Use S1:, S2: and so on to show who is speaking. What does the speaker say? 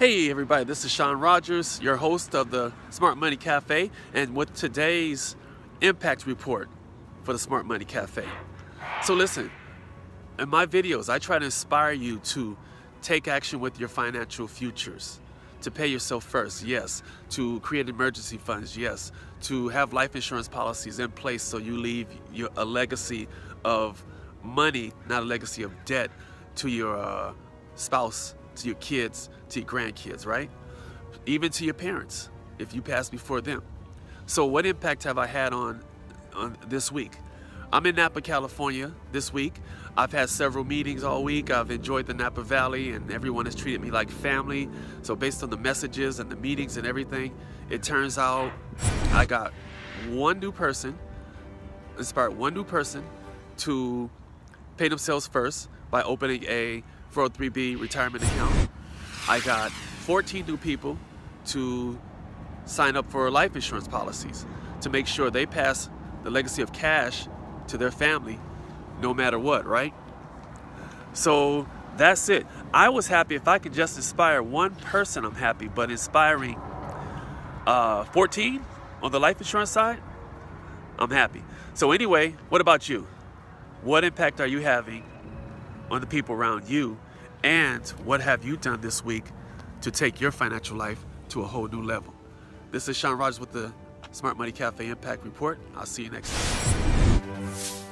S1: Hey everybody, this is Sean Rogers, your host of the Smart Money Cafe, and with today's impact report for the Smart Money Cafe. So listen, in my videos, I try to inspire you to take action with your financial futures. To pay yourself first, yes. To create emergency funds, yes. To have life insurance policies in place so you leave your, a legacy of money, not a legacy of debt, to your uh, spouse, to your kids, to your grandkids, right? Even to your parents, if you pass before them. So what impact have I had on, on this week? I'm in Napa, California this week. I've had several meetings all week. I've enjoyed the Napa Valley and everyone has treated me like family. So based on the messages and the meetings and everything, it turns out I got one new person, inspired one new person to pay themselves first by opening a 403b retirement account. I got 14 new people to sign up for life insurance policies to make sure they pass the legacy of cash to their family no matter what, right? So that's it. I was happy if I could just inspire one person, I'm happy, but inspiring uh, 14 on the life insurance side, I'm happy. So, anyway, what about you? What impact are you having on the people around you? And what have you done this week to take your financial life to a whole new level? This is Sean Rogers with the Smart Money Cafe Impact Report. I'll see you next time.